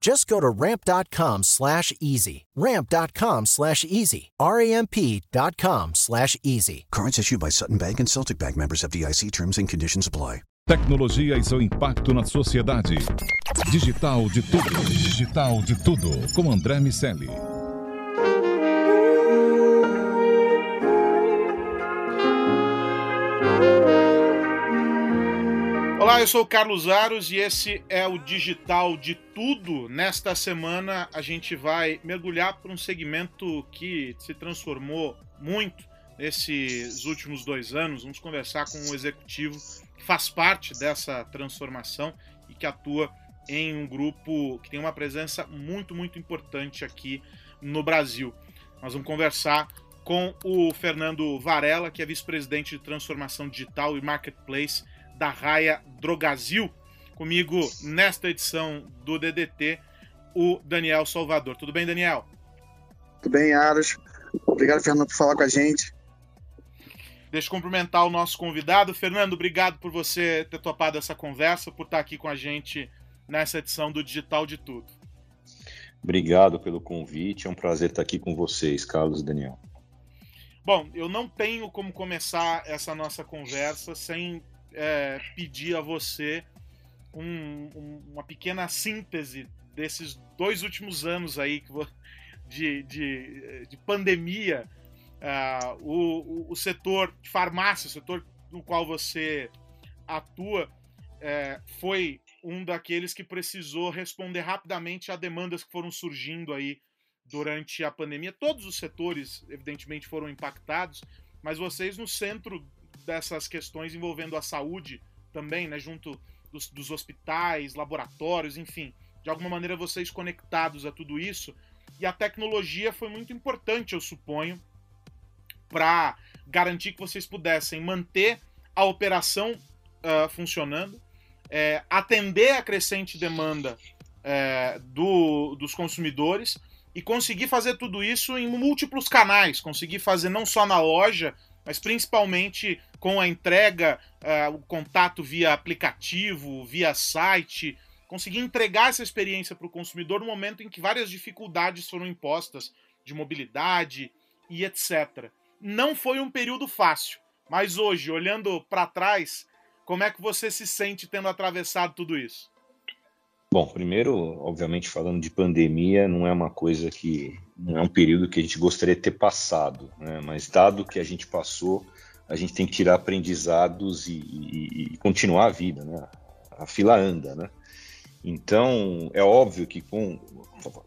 Just go to ramp.com slash easy. Ramp.com slash easy. R-A-M-P.com slash easy. Cards issued by Sutton Bank and Celtic Bank members of DIC terms and conditions apply. Tecnologia e seu impacto na sociedade. Digital de tudo. Digital de tudo. Com André Miceli. Olá, eu sou o Carlos Aros e esse é o Digital de Tudo. Nesta semana a gente vai mergulhar para um segmento que se transformou muito nesses últimos dois anos. Vamos conversar com um executivo que faz parte dessa transformação e que atua em um grupo que tem uma presença muito, muito importante aqui no Brasil. Nós vamos conversar com o Fernando Varela, que é vice-presidente de transformação digital e marketplace da Raia Drogazil. Comigo nesta edição do DDT, o Daniel Salvador. Tudo bem, Daniel? Tudo bem, Aros. Obrigado, Fernando, por falar com a gente. Deixa eu cumprimentar o nosso convidado. Fernando, obrigado por você ter topado essa conversa, por estar aqui com a gente nessa edição do Digital de Tudo. Obrigado pelo convite. É um prazer estar aqui com vocês, Carlos e Daniel. Bom, eu não tenho como começar essa nossa conversa sem é, pedir a você um, um, uma pequena síntese desses dois últimos anos aí de, de, de pandemia. Uh, o, o, setor de farmácia, o setor no qual você atua, é, foi um daqueles que precisou responder rapidamente a demandas que foram surgindo aí durante a pandemia. Todos os setores, evidentemente, foram impactados, mas vocês no centro dessas questões envolvendo a saúde também, né, junto dos, dos hospitais, laboratórios, enfim, de alguma maneira vocês conectados a tudo isso. E a tecnologia foi muito importante, eu suponho, para garantir que vocês pudessem manter a operação uh, funcionando, é, atender a crescente demanda é, do, dos consumidores e conseguir fazer tudo isso em múltiplos canais, conseguir fazer não só na loja, mas principalmente com a entrega, uh, o contato via aplicativo, via site, conseguir entregar essa experiência para o consumidor no momento em que várias dificuldades foram impostas de mobilidade e etc. Não foi um período fácil, mas hoje, olhando para trás, como é que você se sente tendo atravessado tudo isso? Bom, primeiro, obviamente, falando de pandemia, não é uma coisa que. não é um período que a gente gostaria de ter passado, né? mas dado que a gente passou, a gente tem que tirar aprendizados e, e, e continuar a vida, né? A fila anda, né? Então, é óbvio que com,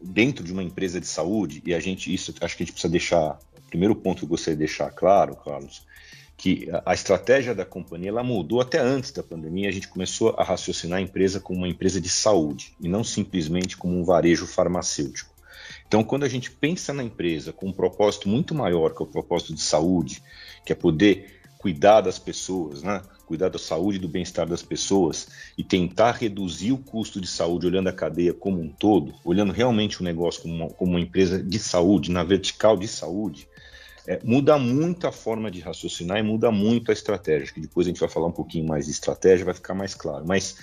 dentro de uma empresa de saúde, e a gente, isso acho que a gente precisa deixar, o primeiro ponto que eu gostaria de deixar claro, Carlos, que a estratégia da companhia ela mudou até antes da pandemia. A gente começou a raciocinar a empresa como uma empresa de saúde e não simplesmente como um varejo farmacêutico. Então, quando a gente pensa na empresa com um propósito muito maior, que é o propósito de saúde, que é poder cuidar das pessoas, né? cuidar da saúde e do bem-estar das pessoas e tentar reduzir o custo de saúde olhando a cadeia como um todo, olhando realmente o negócio como uma, como uma empresa de saúde, na vertical de saúde, é, muda muito a forma de raciocinar e muda muito a estratégia, que depois a gente vai falar um pouquinho mais de estratégia, vai ficar mais claro. Mas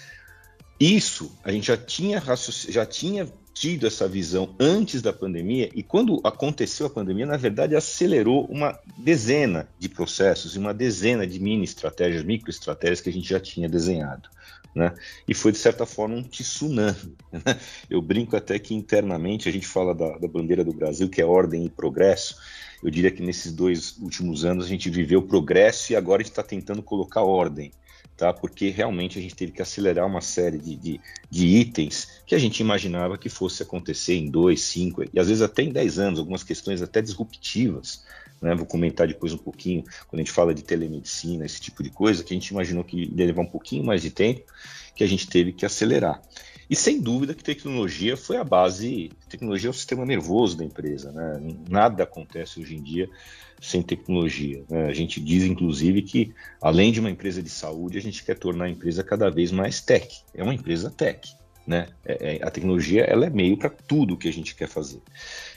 isso a gente já tinha, já tinha tido essa visão antes da pandemia, e quando aconteceu a pandemia, na verdade, acelerou uma dezena de processos e uma dezena de mini estratégias, micro estratégias que a gente já tinha desenhado. Né? E foi, de certa forma, um tsunami. Né? Eu brinco até que internamente a gente fala da, da bandeira do Brasil, que é ordem e progresso, eu diria que nesses dois últimos anos a gente viveu progresso e agora a gente está tentando colocar ordem. tá? Porque realmente a gente teve que acelerar uma série de, de, de, itens que a gente imaginava que fosse acontecer em dois, cinco e às vezes até em dez anos, algumas questões até disruptivas. Né? Vou comentar depois um pouquinho, quando a gente fala de telemedicina, esse tipo de coisa, que a gente imaginou que ia levar um pouquinho mais de tempo, que a gente teve que acelerar. E sem dúvida que tecnologia foi a base, tecnologia é o sistema nervoso da empresa, né? Nada acontece hoje em dia sem tecnologia. Né? A gente diz, inclusive, que além de uma empresa de saúde, a gente quer tornar a empresa cada vez mais tech. É uma empresa tech. Né? É, é, a tecnologia ela é meio para tudo que a gente quer fazer.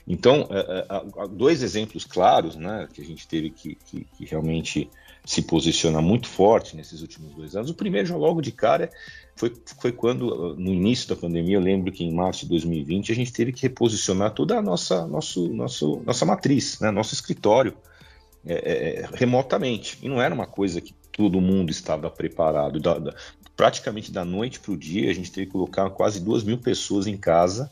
Então, é, é dois exemplos claros né, que a gente teve que, que, que, realmente se posicionar muito forte nesses últimos dois anos. O primeiro, já logo de cara, foi, foi quando, no início da pandemia, eu lembro que em março de 2020, a gente teve que reposicionar toda a nossa, nosso, nosso, nossa matriz, né, nosso escritório é, é, remotamente. E não era uma coisa que todo mundo estava preparado. Da, da, praticamente da noite para o dia, a gente teve que colocar quase duas mil pessoas em casa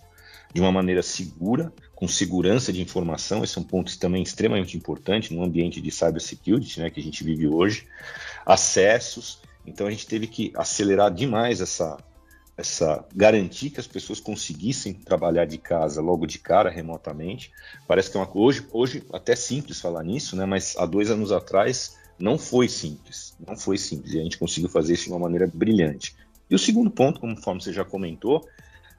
de uma maneira segura, com segurança de informação. Esse é um ponto também extremamente importante no ambiente de cybersecurity né, que a gente vive hoje. Acessos. Então a gente teve que acelerar demais essa, essa garantir que as pessoas conseguissem trabalhar de casa logo de cara remotamente. Parece que é uma hoje hoje até simples falar nisso, né? Mas há dois anos atrás não foi simples, não foi simples e a gente conseguiu fazer isso de uma maneira brilhante. E o segundo ponto, conforme você já comentou,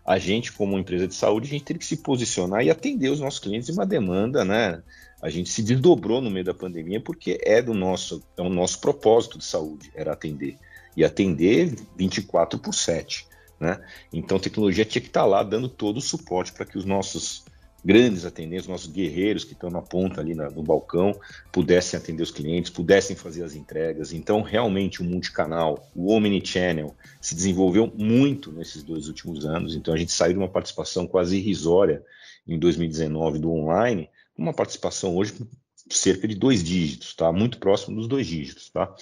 a gente como empresa de saúde a gente teve que se posicionar e atender os nossos clientes em uma demanda, né? A gente se desdobrou no meio da pandemia porque é do nosso é o nosso propósito de saúde era atender e atender 24 por 7. Né? Então, a tecnologia tinha que estar lá dando todo o suporte para que os nossos grandes atendentes, nossos guerreiros que estão na ponta ali na, no balcão, pudessem atender os clientes, pudessem fazer as entregas. Então, realmente, o multicanal, o omnichannel, se desenvolveu muito nesses dois últimos anos. Então, a gente saiu de uma participação quase irrisória em 2019 do online, uma participação hoje cerca de dois dígitos, tá? Muito próximo dos dois dígitos, tá?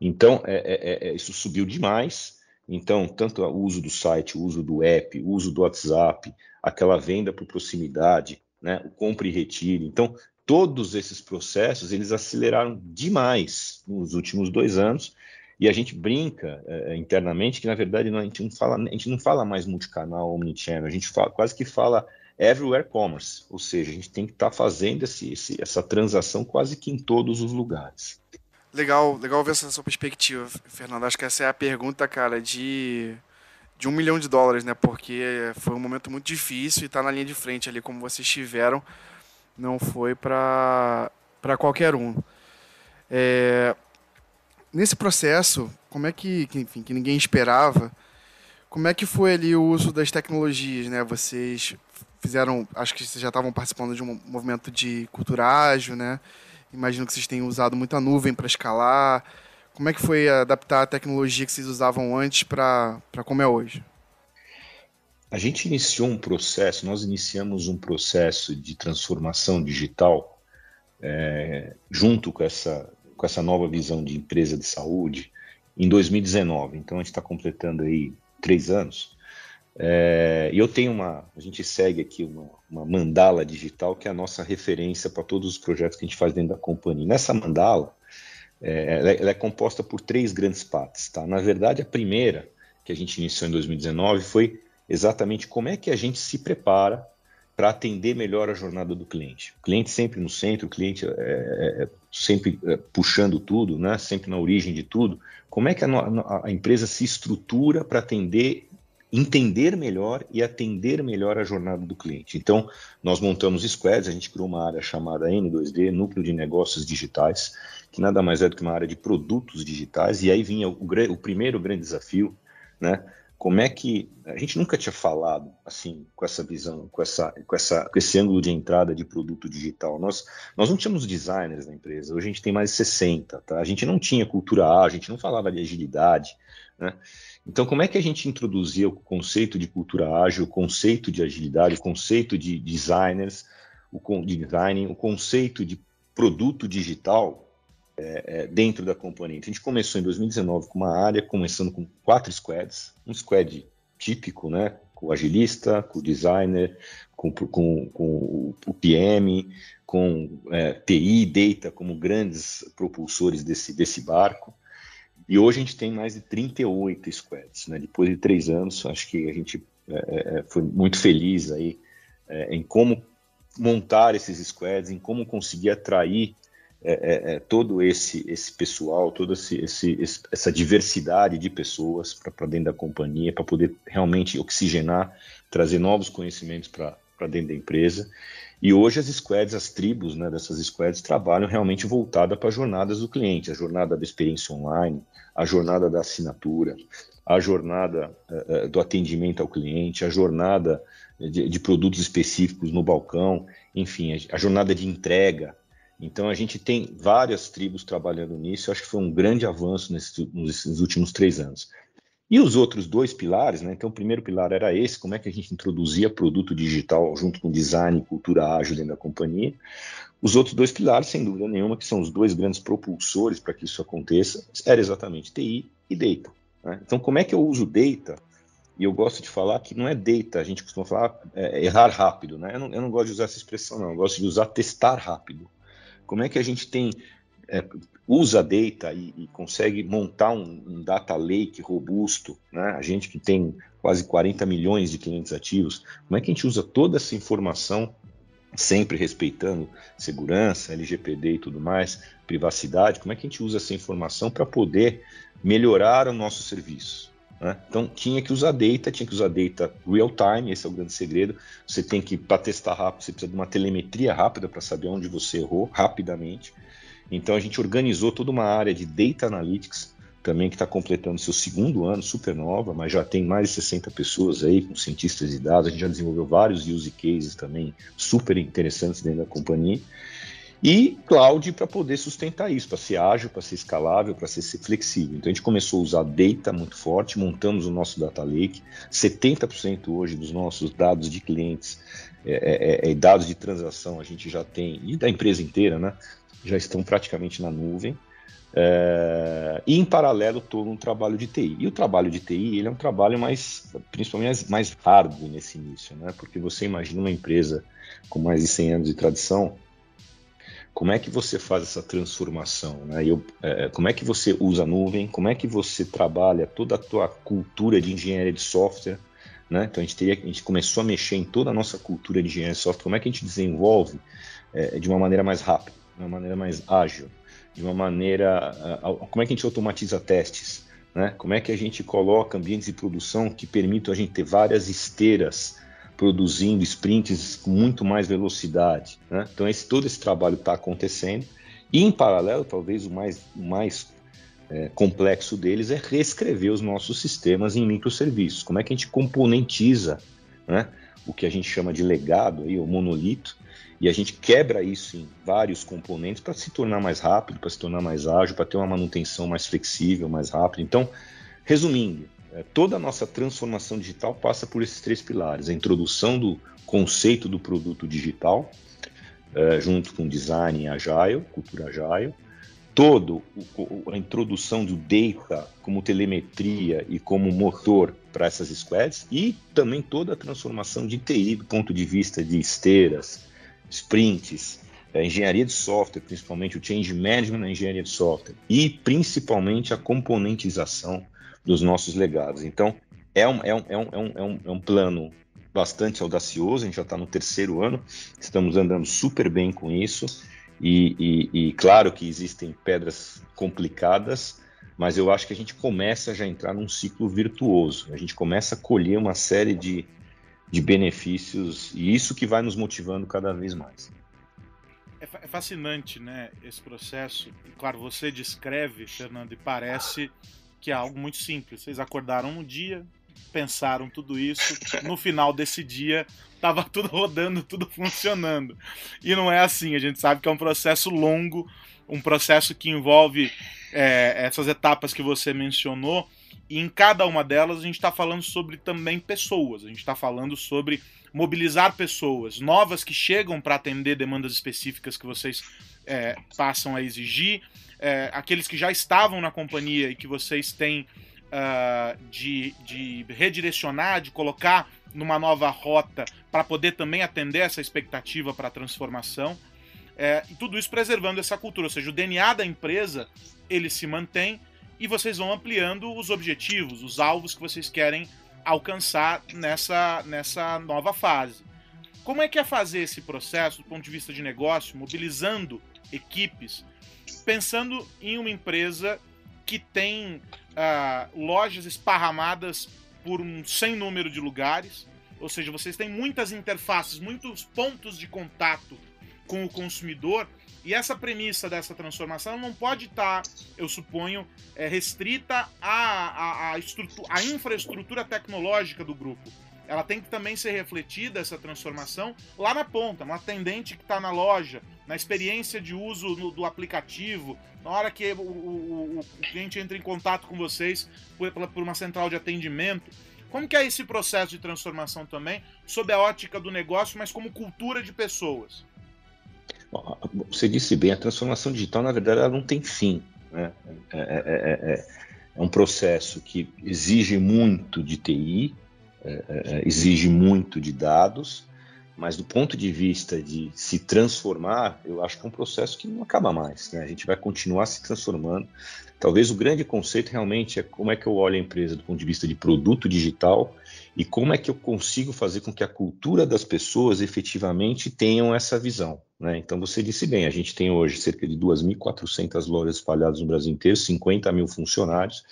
Então, é, é, é, isso subiu demais. Então, tanto o uso do site, o uso do app, o uso do WhatsApp, aquela venda por proximidade, né, o compra e retire. Então, todos esses processos eles aceleraram demais nos últimos dois anos e a gente brinca é, internamente que na verdade não, a, gente não fala, a gente não fala mais multicanal, omnichannel, a gente fala, quase que fala everywhere commerce, ou seja, a gente tem que estar tá fazendo esse, esse, essa transação quase que em todos os lugares. Legal, legal ver essa sua perspectiva, Fernando. Acho que essa é a pergunta, cara, de, de um milhão de dólares, né? Porque foi um momento muito difícil e tá na linha de frente ali, como vocês tiveram, não foi para qualquer um. É, nesse processo, como é que, enfim, que ninguém esperava, como é que foi ali o uso das tecnologias, né? Vocês fizeram, acho que vocês já estavam participando de um movimento de cultura ágil, né? Imagino que vocês tenham usado muita nuvem para escalar. Como é que foi adaptar a tecnologia que vocês usavam antes para como é hoje? A gente iniciou um processo, nós iniciamos um processo de transformação digital é, junto com essa, com essa nova visão de empresa de saúde em 2019. Então a gente está completando aí três anos. É, e eu tenho uma, a gente segue aqui uma, uma, mandala digital que é a nossa referência para todos os projetos que a gente faz dentro da companhia. Nessa mandala, é, ela, é, ela, é, composta por três grandes partes. Tá? Na verdade, a primeira que a gente iniciou em 2019 foi exatamente como é que a gente se prepara para atender melhor a jornada do cliente. O cliente sempre no centro, o cliente é, é, é sempre é, puxando tudo, né? sempre na origem de tudo. Como é que a, a empresa se estrutura para atender entender melhor e atender melhor a jornada do cliente. Então, nós montamos squads, a gente criou uma área chamada N2D, Núcleo de Negócios Digitais, que nada mais é do que uma área de produtos digitais, e aí vinha o, o primeiro grande desafio, né? Como é que a gente nunca tinha falado assim com essa visão, com essa, com essa, com esse ângulo de entrada de produto digital. Nós, nós não tínhamos designers na empresa. Hoje a gente tem mais de 60, tá? A gente não tinha cultura A, a gente não falava de agilidade, né? Então, como é que a gente introduzia o conceito de cultura ágil, o conceito de agilidade, o conceito de designers, o de design, o conceito de produto digital é, é, dentro da companhia? Então, a gente começou em 2019 com uma área, começando com quatro squads, um squad típico, né? Com o agilista, com o designer, com, com, com o PM, com é, TI, data como grandes propulsores desse, desse barco E hoje a gente tem mais de 38 squads. Né? Depois de três anos, acho que a gente é, é, foi muito feliz aí é, em como montar esses squads, em como conseguir atrair é, é, é todo esse, esse pessoal, toda esse, esse, essa diversidade de pessoas para dentro da companhia, para poder realmente oxigenar, trazer novos conhecimentos para dentro da empresa. E hoje as squads, as tribos né, dessas squads trabalham realmente voltada para as jornadas do cliente, a jornada da experiência online, a jornada da assinatura, a jornada uh, do atendimento ao cliente, a jornada de, de, produtos específicos no balcão, enfim, a, a, jornada de entrega. Então a gente tem várias tribos trabalhando nisso. Eu acho que foi um grande avanço nesses, nesses últimos três anos. E os outros dois pilares, né? Então, o primeiro pilar era esse: como é que a gente introduzia produto digital junto com design e cultura ágil dentro da companhia. Os outros dois pilares, sem dúvida nenhuma, que são os dois grandes propulsores para que isso aconteça, era exatamente TI e data. Né? Então, como é que eu uso data? E eu gosto de falar que não é data, a gente costuma falar é, errar rápido, né? Eu não, eu não gosto de usar essa expressão, não. Eu gosto de usar testar rápido. Como é que a gente tem é, usa data e, e consegue montar um, um, data lake robusto, né? a gente que tem quase 40 milhões de clientes ativos, como é que a gente usa toda essa informação, sempre respeitando segurança, LGPD e tudo mais, privacidade, como é que a gente usa essa informação para poder melhorar o nosso serviço? Né? Então tinha que usar data, tinha que usar data real time, esse é o grande segredo. Você tem que, para testar rápido, você precisa de uma telemetria rápida para saber onde você errou rapidamente. Então a gente organizou toda uma área de Data Analytics, também que está completando seu segundo ano, super nova, mas já tem mais de 60 pessoas aí com cientistas de dados. A gente já desenvolveu vários use cases também super interessantes dentro da companhia. E cloud para poder sustentar isso, para ser ágil, para ser escalável, para ser, flexível. Então a gente começou a usar data muito forte, montamos o nosso data lake. 70% hoje dos nossos dados de clientes é, é, é, dados de transação a gente já tem, e da empresa inteira, né? já estão praticamente na nuvem. É, e em paralelo todo um trabalho de TI. E o trabalho de TI ele é um trabalho mais, principalmente mais, mais nesse início, né? Porque você imagina uma empresa com mais de 100 anos de tradição, como é que você faz essa transformação, né? Eu, é, como é que você usa a nuvem? Como é que você trabalha toda a tua cultura de engenharia de software? Né? Então a gente, teria, a gente começou a mexer em toda a nossa cultura de engenharia de software. Como é que a gente desenvolve é, de uma maneira mais rápida? de uma maneira mais ágil, de uma maneira. Como é que a gente automatiza testes? Né? Como é que a gente coloca ambientes de produção que permitam a gente ter várias esteiras produzindo sprints com muito mais velocidade? Né? Então, esse, todo esse trabalho está acontecendo. E, em paralelo, talvez o mais, mais é, complexo deles é reescrever os nossos sistemas em microserviços. Como é que a gente componentiza né, o que a gente chama de legado, aí, o monolito, e a gente quebra isso em vários componentes para se tornar mais rápido, para se tornar mais ágil, para ter uma manutenção mais flexível, mais rápida. Então, resumindo, toda a nossa transformação digital passa por esses três pilares: a introdução do conceito do produto digital, é, junto com design agile, cultura agile, todo a introdução do data como telemetria e como motor para essas squads e também toda a transformação de TI do ponto de vista de esteiras, sprints, a engenharia de software, principalmente o change management na engenharia de software e principalmente a componentização dos nossos legados. Então, é um, é um, é um, é um, é um é plano bastante audacioso, a gente já está no terceiro ano, estamos andando super bem com isso e, e, e, claro que existem pedras complicadas, mas eu acho que a gente começa já a entrar num ciclo virtuoso, a gente começa a colher uma série de de benefícios e isso que vai nos motivando cada vez mais. É, é fascinante, né, esse processo. E, claro, você descreve, Fernando, e parece que é algo muito simples. Vocês acordaram um dia, pensaram tudo isso, no final desse dia estava tudo rodando, tudo funcionando. E não é assim, a gente sabe que é um processo longo, um processo que envolve é, essas etapas que você mencionou e em cada uma delas a gente está falando sobre também pessoas, a gente está falando sobre mobilizar pessoas novas que chegam para atender demandas específicas que vocês é, passam a exigir, é, aqueles que já estavam na companhia e que vocês têm uh, de, de redirecionar, de colocar numa nova rota para poder também atender essa expectativa para a transformação. É, e tudo isso preservando essa cultura, ou seja, o DNA da empresa ele se mantém, e vocês vão ampliando os objetivos, os alvos que vocês querem alcançar nessa, nessa nova fase. Como é que é fazer esse processo do ponto de vista de negócio, mobilizando equipes, pensando em uma empresa que tem uh, lojas esparramadas por um sem número de lugares, ou seja, vocês têm muitas interfaces, muitos pontos de contato com o consumidor, e essa premissa dessa transformação não pode estar, eu suponho, é, restrita à, à, à, à infraestrutura tecnológica do grupo ela tem que também ser refletida, essa transformação, lá na ponta, no atendente que está na loja, na experiência de uso no, do aplicativo, na hora que o, o, o, cliente entra em contato com vocês por, por uma central de atendimento. Como que é esse processo de transformação também, sob a ótica do negócio, mas como cultura de pessoas? Você disse bem, a transformação digital, na verdade, ela não tem fim. Né? É, é, é, é um processo que exige muito de TI, é, é, exige muito de dados, mas do ponto de vista de se transformar, eu acho que é um processo que não acaba mais. Né? A gente vai continuar se transformando. Talvez o grande conceito realmente é como é que eu olho a empresa do ponto de vista de produto digital e como é que eu consigo fazer com que a cultura das pessoas efetivamente tenham essa visão. Né? Então, você disse bem, a gente tem hoje cerca de 2.400 lojas espalhadas no Brasil inteiro, 50 mil funcionários,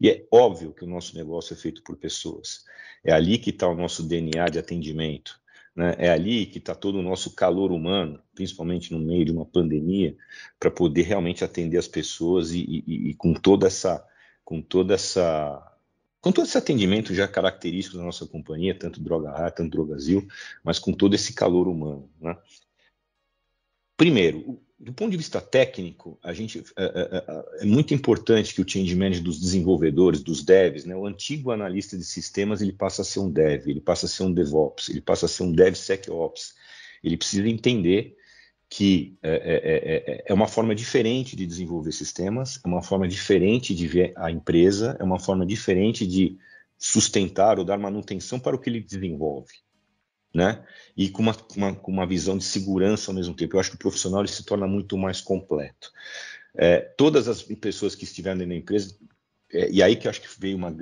e é óbvio que o nosso negócio é feito por pessoas. É ali que está o nosso DNA de atendimento. Né? É ali que está todo o nosso calor humano, principalmente no meio de uma pandemia, para poder realmente atender as pessoas e, e, e, com toda essa, com toda essa, com todo esse atendimento já característico da nossa companhia, tanto Droga A, tanto Drogazil, mas com todo esse calor humano. Né? Primeiro, do ponto de vista técnico, a gente é, é, é, é, muito importante que o change management dos desenvolvedores, dos devs, né, o antigo analista de sistemas, ele passa a ser um dev, ele passa a ser um DevOps, ele passa a ser um DevSecOps. Ele precisa entender que é, é, é, é, uma forma diferente de desenvolver sistemas, é uma forma diferente de ver a empresa, é uma forma diferente de sustentar ou dar manutenção para o que ele desenvolve né? E com uma, uma, com uma visão de segurança ao mesmo tempo. Eu acho que o profissional ele se torna muito mais completo. É, todas as pessoas que estiveram da empresa, é, e aí que eu acho que veio uma,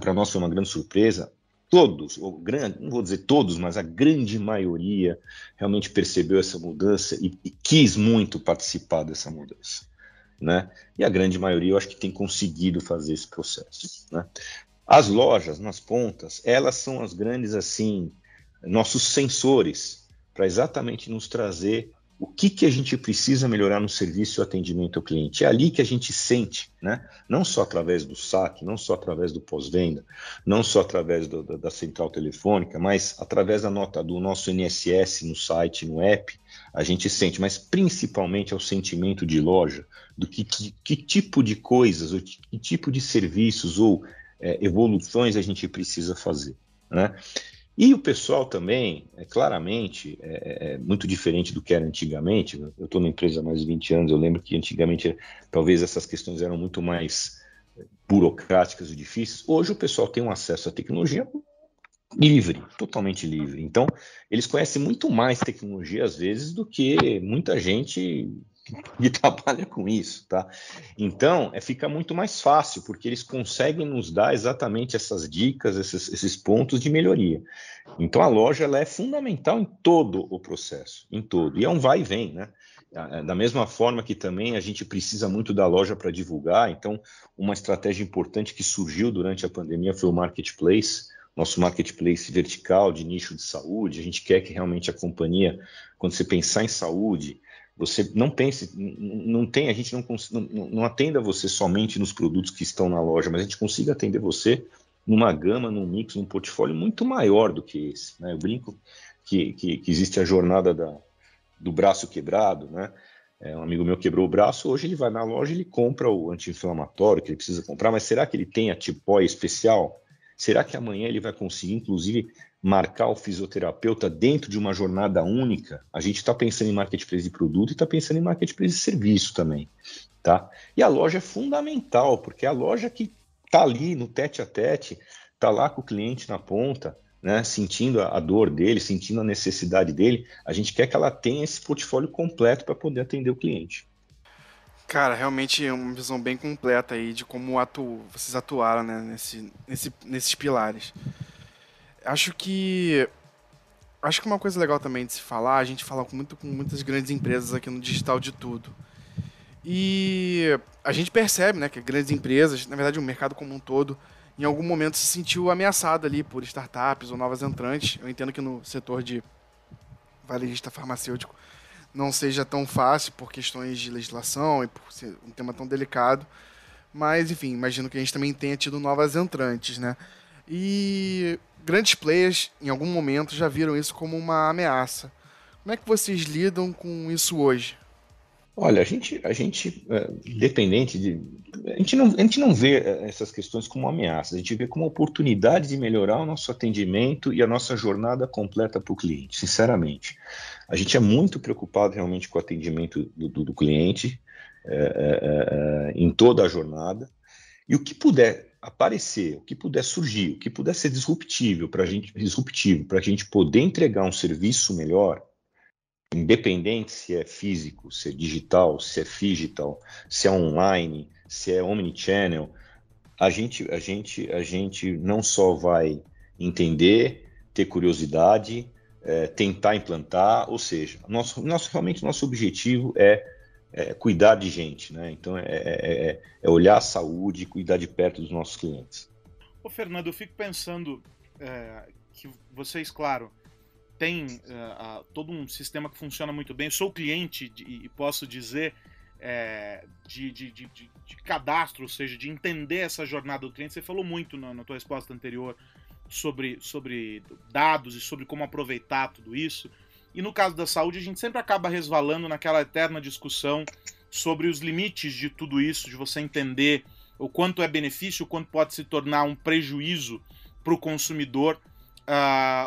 para nós foi uma grande surpresa. Todos, ou grande, não vou dizer todos, mas a grande maioria realmente percebeu essa mudança e, e quis muito participar dessa mudança. Né? E a grande maioria eu acho que tem conseguido fazer esse processo. Né? As lojas nas pontas, elas são as grandes assim nossos sensores para exatamente nos trazer o que, que a gente precisa melhorar no serviço e atendimento ao cliente. É ali que a gente sente, né? não só através do saque, não só através do pós-venda, não só através do, da, da, central telefônica, mas através da nota do nosso NSS no site, no app, a gente sente, mas principalmente é o sentimento de loja, do que, que, que tipo de coisas, ou que tipo de serviços ou é, evoluções a gente precisa fazer. Né? E o pessoal também, é, claramente, é, é, muito diferente do que era antigamente. Eu estou na empresa há mais de 20 anos, eu lembro que antigamente talvez essas questões eram muito mais é, burocráticas e difíceis. Hoje o pessoal tem um acesso à tecnologia livre, totalmente livre. Então, eles conhecem muito mais tecnologia às vezes do que muita gente que trabalha com isso, tá? Então, é, fica muito mais fácil, porque eles conseguem nos dar exatamente essas dicas, esses, esses pontos de melhoria. Então, a loja ela é fundamental em todo o processo, em todo. E é um vai e vem, né? Da mesma forma que também a gente precisa muito da loja para divulgar, então, uma estratégia importante que surgiu durante a pandemia foi o marketplace, nosso marketplace vertical de nicho de saúde. A gente quer que realmente a companhia, quando você pensar em saúde, você não pense, não tem, a gente não, não, não atenda você somente nos produtos que estão na loja, mas a gente consiga atender você numa gama, num mix, num portfólio muito maior do que esse. Né? Eu brinco que, que, que existe a jornada da, do braço quebrado, né? É, um amigo meu quebrou o braço, hoje ele vai na loja e ele compra o anti-inflamatório que ele precisa comprar, mas será que ele tem a tipóia especial? Será que amanhã ele vai conseguir, inclusive, marcar o fisioterapeuta dentro de uma jornada única, a gente está pensando em marketplace de produto e está pensando em marketplace de serviço também, tá? E a loja é fundamental, porque é a loja que está ali no tete a tete, está lá com o cliente na ponta, né, sentindo a, dor dele, sentindo a necessidade dele, a gente quer que ela tenha esse portfólio completo para poder atender o cliente. Cara, realmente é uma visão bem completa aí de como atu... vocês atuaram né, nesse, nesse, nesses pilares. Acho que acho que uma coisa legal também de se falar, a gente fala muito com muitas grandes empresas aqui no digital de tudo. E a gente percebe, né, que grandes empresas, na verdade o mercado como um todo, em algum momento se sentiu ameaçado ali por startups ou novas entrantes. Eu entendo que no setor de varejista farmacêutico não seja tão fácil por questões de legislação e por ser um tema tão delicado. Mas, enfim, imagino que a gente também tenha tido novas entrantes, né? E grandes players, em algum momento, já viram isso como uma ameaça. Como é que vocês lidam com isso hoje? Olha, a gente, a gente, é, dependente de. A gente, não, a gente não vê é, essas questões como ameaças, a gente vê como oportunidade de melhorar o nosso atendimento e a nossa jornada completa para o cliente, sinceramente. A gente é muito preocupado realmente com o atendimento do, do, do cliente é, é, é, em toda a jornada. E o que puder aparecer, o que puder surgir, o que puder ser disruptivo para a gente, disruptivo para a gente poder entregar um serviço melhor, independente se é físico, se é digital, se é digital, se é online, se é omnichannel, a gente, a gente, a gente não só vai entender, ter curiosidade, é, tentar implantar, ou seja, nosso, nosso, realmente nosso objetivo é, é cuidar de gente, né? Então é, é, é, é olhar a saúde cuidar de perto dos nossos clientes. Ô Fernando, eu fico pensando é, que vocês, claro, têm uh, todo um sistema que funciona muito bem. Eu sou cliente de, e posso dizer de, de, de, cadastro, ou seja, de entender essa jornada do cliente. Você falou muito na, na tua resposta anterior sobre, sobre dados e sobre como aproveitar tudo isso. E no caso da saúde, a gente sempre acaba resvalando naquela eterna discussão sobre os limites de tudo isso, de você entender o quanto é benefício, o quanto pode se tornar um prejuízo para o consumidor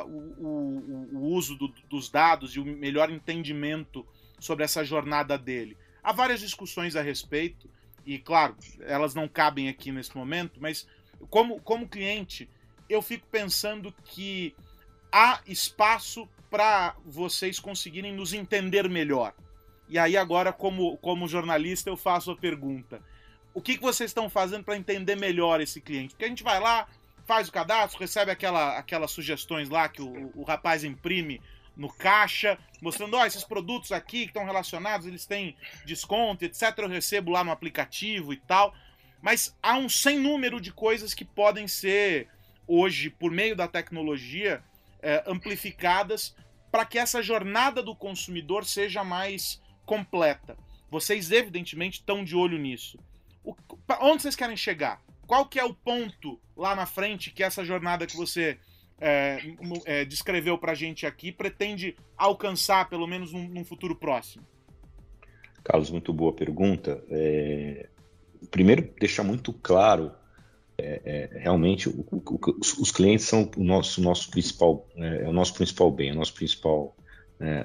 o, o, o, uso do, dos dados e o melhor entendimento sobre essa jornada dele. Há várias discussões a respeito, e claro, elas não cabem aqui nesse momento, mas como, como cliente, eu fico pensando que há espaço para vocês conseguirem nos entender melhor. E aí agora, como, como jornalista, eu faço a pergunta. O que, que vocês estão fazendo para entender melhor esse cliente? Porque a gente vai lá, faz o cadastro, recebe aquela, aquelas sugestões lá que o, o rapaz imprime no caixa, mostrando, ó, oh, esses produtos aqui que estão relacionados, eles têm desconto, etc. Eu recebo lá no aplicativo e tal. Mas há um sem número de coisas que podem ser hoje, por meio da tecnologia, é, amplificadas para que essa jornada do consumidor seja mais completa. Vocês, evidentemente, estão de olho nisso. O, onde vocês querem chegar? Qual que é o ponto lá na frente que essa jornada que você é, é, descreveu para a gente aqui pretende alcançar, pelo menos num, num, futuro próximo? Carlos, muito boa pergunta. É, primeiro, deixar muito claro é, é, realmente o, o, os clientes são o nosso, nosso principal, é, é o nosso principal bem, é o nosso principal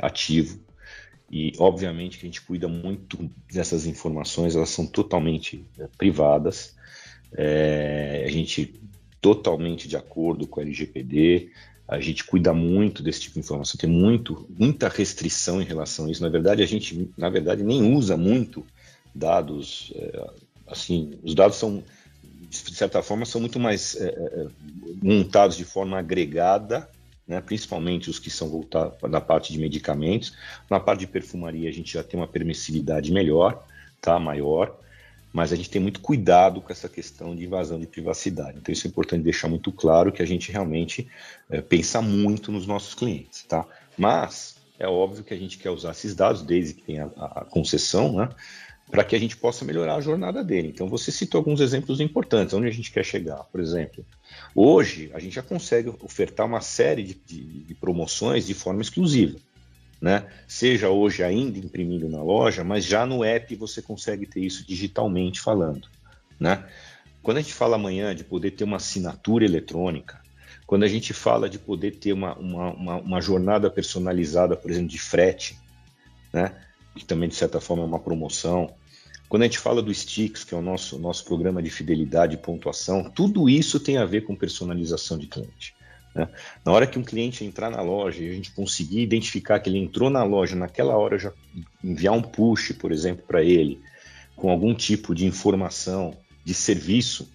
ativo. E obviamente que a gente cuida muito dessas informações, elas são totalmente privadas. a gente totalmente de acordo com a LGPD, a gente cuida muito desse tipo de informação, tem muito, muita restrição em relação a isso. Na verdade, a gente, na verdade, nem usa muito dados, assim, os dados são de certa forma, são muito mais é, é, montados de forma agregada, né, principalmente os que são voltados da parte de medicamentos. Na parte de perfumaria, a gente já tem uma permissividade melhor, tá, maior, mas a gente tem muito cuidado com essa questão de invasão de privacidade. Então, isso é importante deixar muito claro que a gente realmente é, pensa muito nos nossos clientes, tá? Mas é óbvio que a gente quer usar esses dados, desde que tenha a, a concessão, né? Para que a gente possa melhorar a jornada dele. Então, você citou alguns exemplos importantes, onde a gente quer chegar. Por exemplo, hoje a gente já consegue ofertar uma série de, de, de promoções de forma exclusiva. Né? Seja hoje ainda imprimido na loja, mas já no app você consegue ter isso digitalmente falando. Né? Quando a gente fala amanhã de poder ter uma assinatura eletrônica, quando a gente fala de poder ter uma, uma, uma, uma jornada personalizada, por exemplo, de frete, né? Que também de certa forma é uma promoção. Quando a gente fala do Sticks, que é o nosso, nosso programa de fidelidade e pontuação, tudo isso tem a ver com personalização de cliente. Né? Na hora que um cliente entrar na loja e a gente conseguir identificar que ele entrou na loja naquela hora, já enviar um push, por exemplo, para ele, com algum tipo de informação, de serviço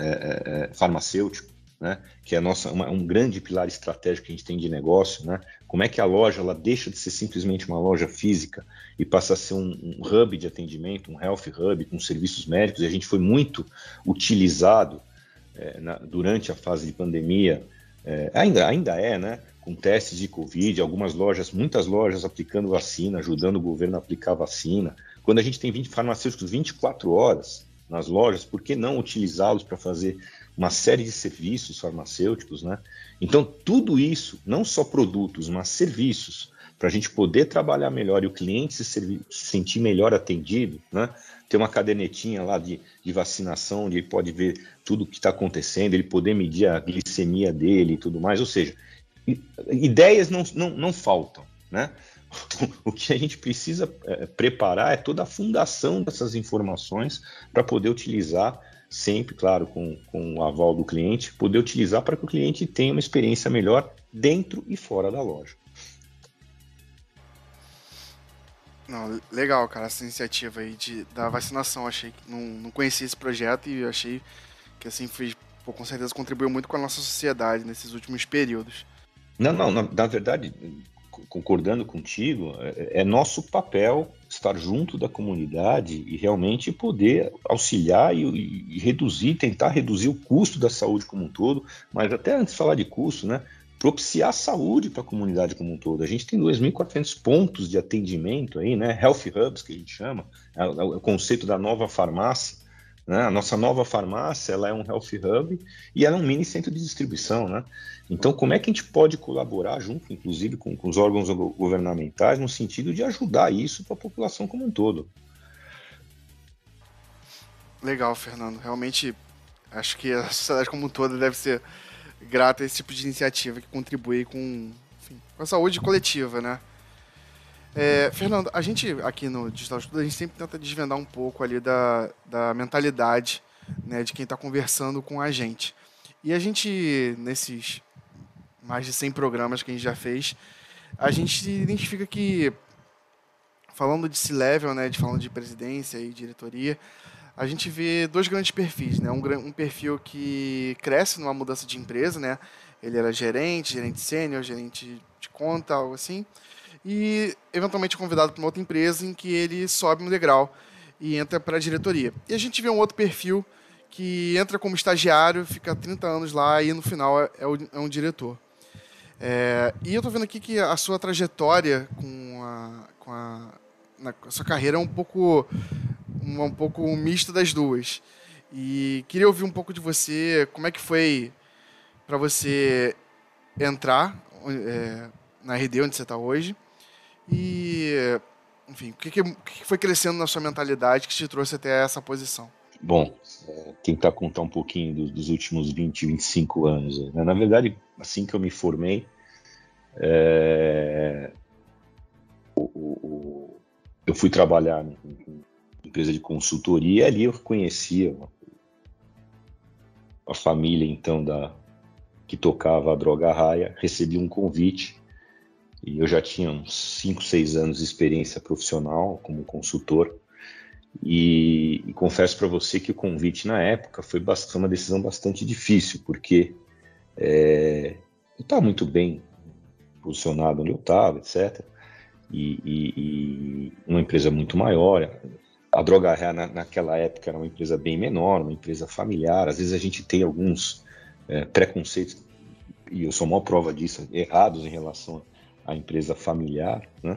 é, é, é farmacêutico, né, que é nossa, uma, um grande pilar estratégico que a gente tem de negócio, né, como é que a loja ela deixa de ser simplesmente uma loja física e passa a ser um, um hub de atendimento, um health hub com serviços médicos, e a gente foi muito utilizado é, na, durante a fase de pandemia, é, ainda, ainda é, né, com testes de Covid, algumas lojas, muitas lojas aplicando vacina, ajudando o governo a aplicar vacina. Quando a gente tem 20 farmacêuticos 24 horas nas lojas, por que não utilizá-los para fazer uma série de serviços farmacêuticos, né? Então, tudo isso, não só produtos, mas serviços, para a gente poder trabalhar melhor e o cliente se, se sentir melhor atendido, né? Ter uma cadernetinha lá de, de vacinação, onde ele pode ver tudo o que está acontecendo, ele poder medir a glicemia dele e tudo mais. Ou seja, ideias não, não, não faltam, né? O que a gente precisa é, preparar é toda a fundação dessas informações para poder utilizar, sempre, claro, com, com o aval do cliente, poder utilizar para que o cliente tenha uma experiência melhor dentro e fora da loja. Não, legal, cara, essa iniciativa aí de, da vacinação. Achei que não, não conhecia esse projeto e achei que assim fez, pô, com certeza contribuiu muito com a nossa sociedade nesses últimos períodos. Não, não, na, na verdade, concordando contigo, é, é, nosso papel estar junto da comunidade e realmente poder auxiliar e, e, reduzir, tentar reduzir o custo da saúde como um todo, mas até antes de falar de custo, né? Propiciar saúde para a comunidade como um todo. A gente tem 2.400 pontos de atendimento aí, né? Health Hubs, que a gente chama, é, é o conceito da nova farmácia, né? A nossa nova farmácia ela é um health hub e ela é um mini centro de distribuição. Né? Então, como é que a gente pode colaborar junto, inclusive, com, com os órgãos governamentais, no sentido de ajudar isso para a população como um todo? Legal, Fernando. Realmente, acho que a sociedade como um todo deve ser grata a esse tipo de iniciativa que contribui com, enfim, com a saúde coletiva, né? É, Fernando, a gente aqui no Digital Estudo, a gente sempre tenta desvendar um pouco ali da, da mentalidade né, de quem está conversando com a gente. E a gente, nesses mais de 100 programas que a gente já fez, a gente identifica que, falando de C-Level, né, de, falando de presidência e diretoria, a gente vê dois grandes perfis. Né? Um, um perfil que cresce numa mudança de empresa, né? ele era gerente, gerente sênior, gerente de conta, algo assim, e eventualmente convidado para uma outra empresa em que ele sobe um degrau e entra para a diretoria. E a gente vê um outro perfil que entra como estagiário, fica 30 anos lá e no final é, é, é um diretor. É, e eu estou vendo aqui que a sua trajetória com a, com a, na, a sua carreira é um pouco um, um pouco mista das duas. E queria ouvir um pouco de você, como é que foi para você entrar é, na RD onde você está hoje e, enfim, o que, que, foi crescendo na sua mentalidade que te trouxe até essa posição? Bom, é, tentar contar um pouquinho dos, dos, últimos 20, 25 anos. Né? Na verdade, assim que eu me formei, é, o, o, eu fui trabalhar em, em empresa de consultoria e ali eu conhecia a família então da que tocava a droga raia, recebi um convite e eu já tinha uns 5, 6 anos de experiência profissional como consultor. E, e confesso para você que o convite na época foi, foi uma decisão bastante difícil, porque é, eu estava muito bem posicionado onde eu estava, etc. E, e, e, uma empresa muito maior. A Droga Ré na, naquela época era uma empresa bem menor, uma empresa familiar. Às vezes a gente tem alguns é, preconceitos, e eu sou a maior prova disso, errados em relação a empresa familiar, né?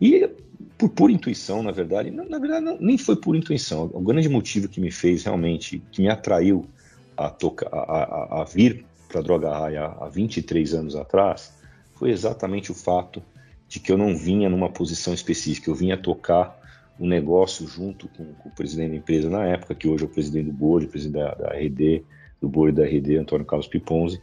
E por pura intuição, na verdade, na, verdade não, nem foi por intuição. O grande motivo que me fez realmente, que me atraiu a, tocar, a, a, a vir para a Droga Raia há 23 anos atrás, foi exatamente o fato de que eu não vinha numa posição específica, eu vinha tocar um negócio junto com, com, o presidente da empresa na época, que hoje é o presidente do board, presidente da, da RD, do board da RD, Antônio Carlos Piponzi,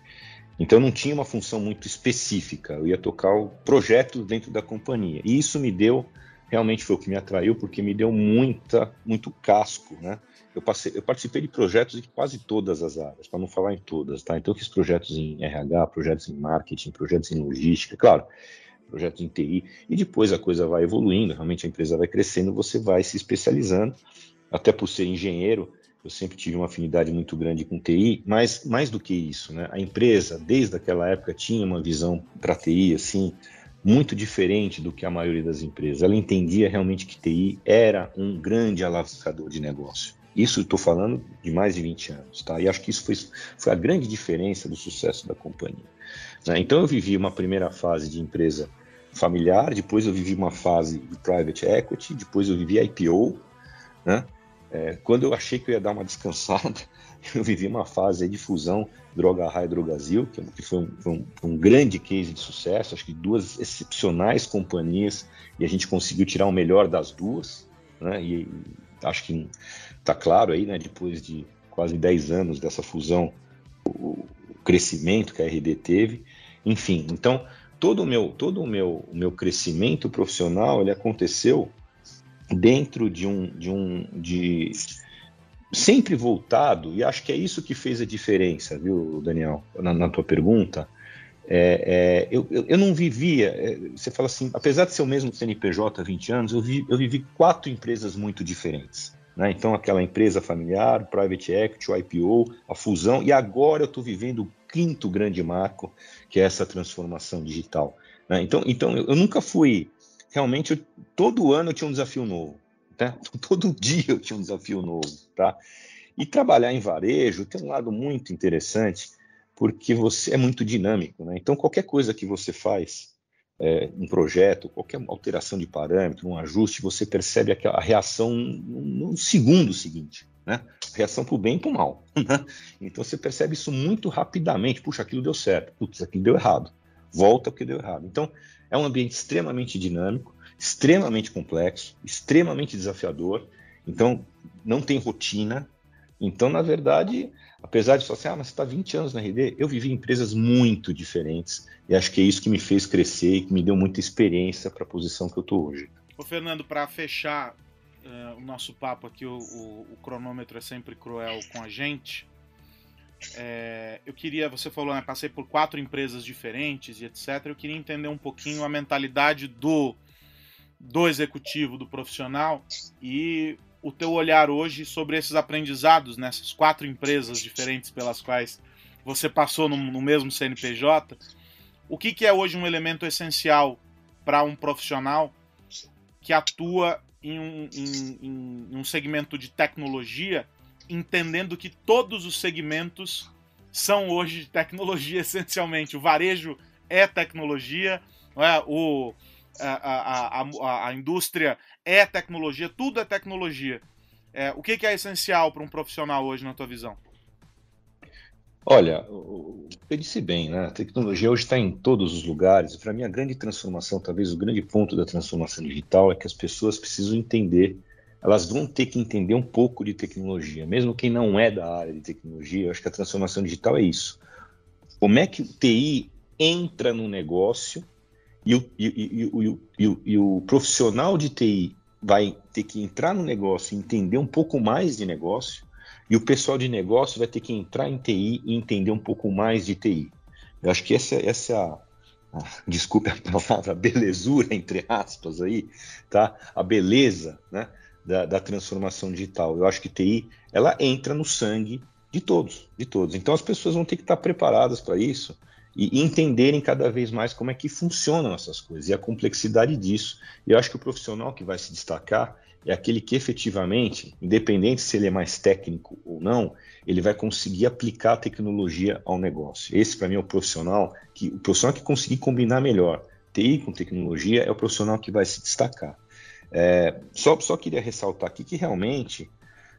então não tinha uma função muito específica, eu ia tocar o projeto dentro da companhia. E isso me deu, realmente foi o que me atraiu, porque me deu muita, muito casco, né? Eu, passei, eu participei de projetos em quase todas as áreas, para não falar em todas, tá? Então eu fiz projetos em RH, projetos em marketing, projetos em logística, claro. projetos em TI, e depois a coisa vai evoluindo, realmente a empresa vai crescendo, você vai se especializando, até por ser engenheiro, eu sempre tive uma afinidade muito grande com TI, mas mais do que isso, né? A empresa, desde aquela época, tinha uma visão para TI, assim, muito diferente do que a maioria das empresas. Ela entendia realmente que TI era um grande alavancador de negócio. Isso estou falando de mais de 20 anos, tá? E acho que isso foi, foi a grande diferença do sucesso da companhia. Né? Então eu vivi uma primeira fase de empresa familiar, depois eu vivi uma fase de private equity, depois eu vivi IPO, né? É, quando eu achei que eu ia dar uma descansada, eu vivi uma fase de fusão Droga High e Drogazil, que foi um, um, um, grande case de sucesso, acho que duas excepcionais companhias, e a gente conseguiu tirar o melhor das duas, né? e acho que está claro aí, né, depois de quase 10 anos dessa fusão, o crescimento que a RD teve, enfim, então todo o meu, todo o meu, o meu crescimento profissional ele aconteceu dentro de um, de um, de sempre voltado, e acho que é isso que fez a diferença, viu, Daniel, na, na tua pergunta. É, é, eu, eu, eu, não vivia, é, você fala assim, apesar de ser o mesmo CNPJ há 20 anos, eu, vi, eu vivi quatro empresas muito diferentes. Né? Então, aquela empresa familiar, private equity, o IPO, a fusão, e agora eu estou vivendo o quinto grande marco, que é essa transformação digital. Né? Então, então, eu nunca fui, realmente, todo ano eu tinha um desafio novo. Né? Todo dia eu tinha um desafio novo. Tá? E trabalhar em varejo tem um lado muito interessante, porque você é muito dinâmico. Né? Então, qualquer coisa que você faz, é, um projeto, qualquer alteração de parâmetro, um ajuste, você percebe a reação no segundo seguinte. Né? Reação para o bem e para o mal. Né? Então você percebe isso muito rapidamente. Puxa, aquilo deu certo. Putz, aquilo deu errado. Volta porque deu errado. Então é um ambiente extremamente dinâmico, extremamente complexo, extremamente desafiador. Então não tem rotina. Então, na verdade, apesar de falar assim, ah, mas você está 20 anos na RD, eu vivi em empresas muito diferentes e acho que é isso que me fez crescer e que me deu muita experiência para a posição que eu estou hoje. Ô, Fernando, para fechar uh, o nosso papo aqui, o, o, o, cronômetro é sempre cruel com a gente. É, eu queria, você falou, né, passei por quatro empresas diferentes e etc. Eu queria entender um pouquinho a mentalidade do, do executivo, do profissional e o teu olhar hoje sobre esses aprendizados nessas quatro empresas diferentes pelas quais você passou no, no mesmo CNPJ. O que, que é hoje um elemento essencial para um profissional que atua em um, em, em um segmento de tecnologia, entendendo que todos os segmentos são hoje de tecnologia essencialmente. O varejo é tecnologia, é? o, a, a, a, a, indústria é tecnologia, tudo é tecnologia. É, o que, que é essencial para um profissional hoje, na tua visão? Olha, eu disse bem, né? A tecnologia hoje está em todos os lugares. Para mim, a grande transformação, talvez o grande ponto da transformação digital é que as pessoas precisam entender, elas vão ter que entender um pouco de tecnologia. Mesmo quem não é da área de tecnologia, eu acho que a transformação digital é isso. Como é que o TI entra no negócio e o, e, e, e o profissional de TI vai ter que entrar no negócio e entender um pouco mais de negócio e o pessoal de negócio vai ter que entrar em TI e entender um pouco mais de TI. Eu acho que essa, essa é a, a desculpe a palavra, belezura, entre aspas, aí, tá? A beleza né, da, da transformação digital. Eu acho que TI ela entra no sangue de todos, de todos. Então as pessoas vão ter que estar preparadas para isso e entenderem cada vez mais como é que funcionam essas coisas e a complexidade disso. E eu acho que o profissional que vai se destacar é aquele que efetivamente, independente se ele é mais técnico ou não, ele vai conseguir aplicar a tecnologia ao negócio. Esse, para mim, é o profissional que o profissional que conseguir combinar melhor TI com tecnologia é o profissional que vai se destacar. É, só, só queria ressaltar aqui que realmente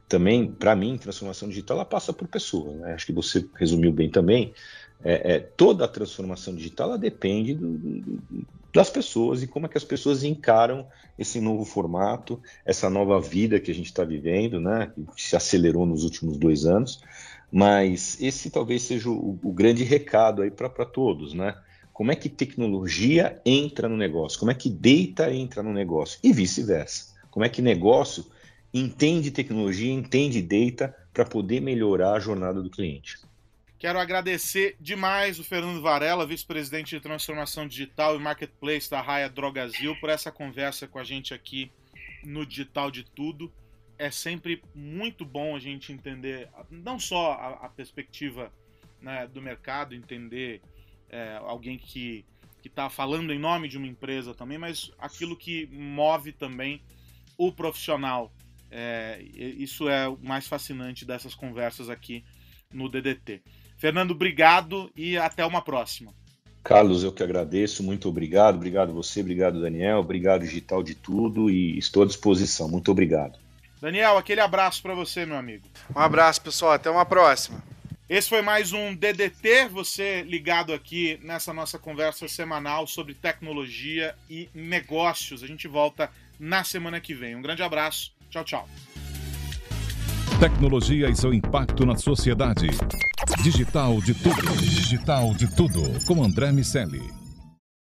também, para mim, transformação digital ela passa por pessoas. Né? Acho que você resumiu bem também. É, é, toda a transformação digital ela depende do, das pessoas e como é que as pessoas encaram esse novo formato, essa nova vida que a gente está vivendo, né, que se acelerou nos últimos dois anos. Mas esse talvez seja o, o grande recado aí para todos, né? Como é que tecnologia entra no negócio? Como é que data entra no negócio? E vice-versa. Como é que negócio entende tecnologia, entende data para poder melhorar a jornada do cliente? Quero agradecer demais o Fernando Varela, vice-presidente de transformação digital e marketplace da Raia Drogazil, por essa conversa com a gente aqui no Digital de Tudo. É sempre muito bom a gente entender não só a, a perspectiva né, do mercado, entender é, alguém que está falando em nome de uma empresa também, mas aquilo que move também o profissional. É, isso é o mais fascinante dessas conversas aqui no DDT. Fernando, obrigado e até uma próxima. Carlos, eu que agradeço, muito obrigado. Obrigado você, obrigado Daniel, obrigado Digital de Tudo e estou à disposição. Muito obrigado. Daniel, aquele abraço para você, meu amigo. Um abraço, pessoal. Até uma próxima. Esse foi mais um DDT, você ligado aqui nessa nossa conversa semanal sobre tecnologia e negócios. A gente volta na semana que vem. Um grande abraço. Tchau, tchau. Tecnologia e seu impacto na sociedade. Digital de tudo. Digital de tudo. Com André Miscelli.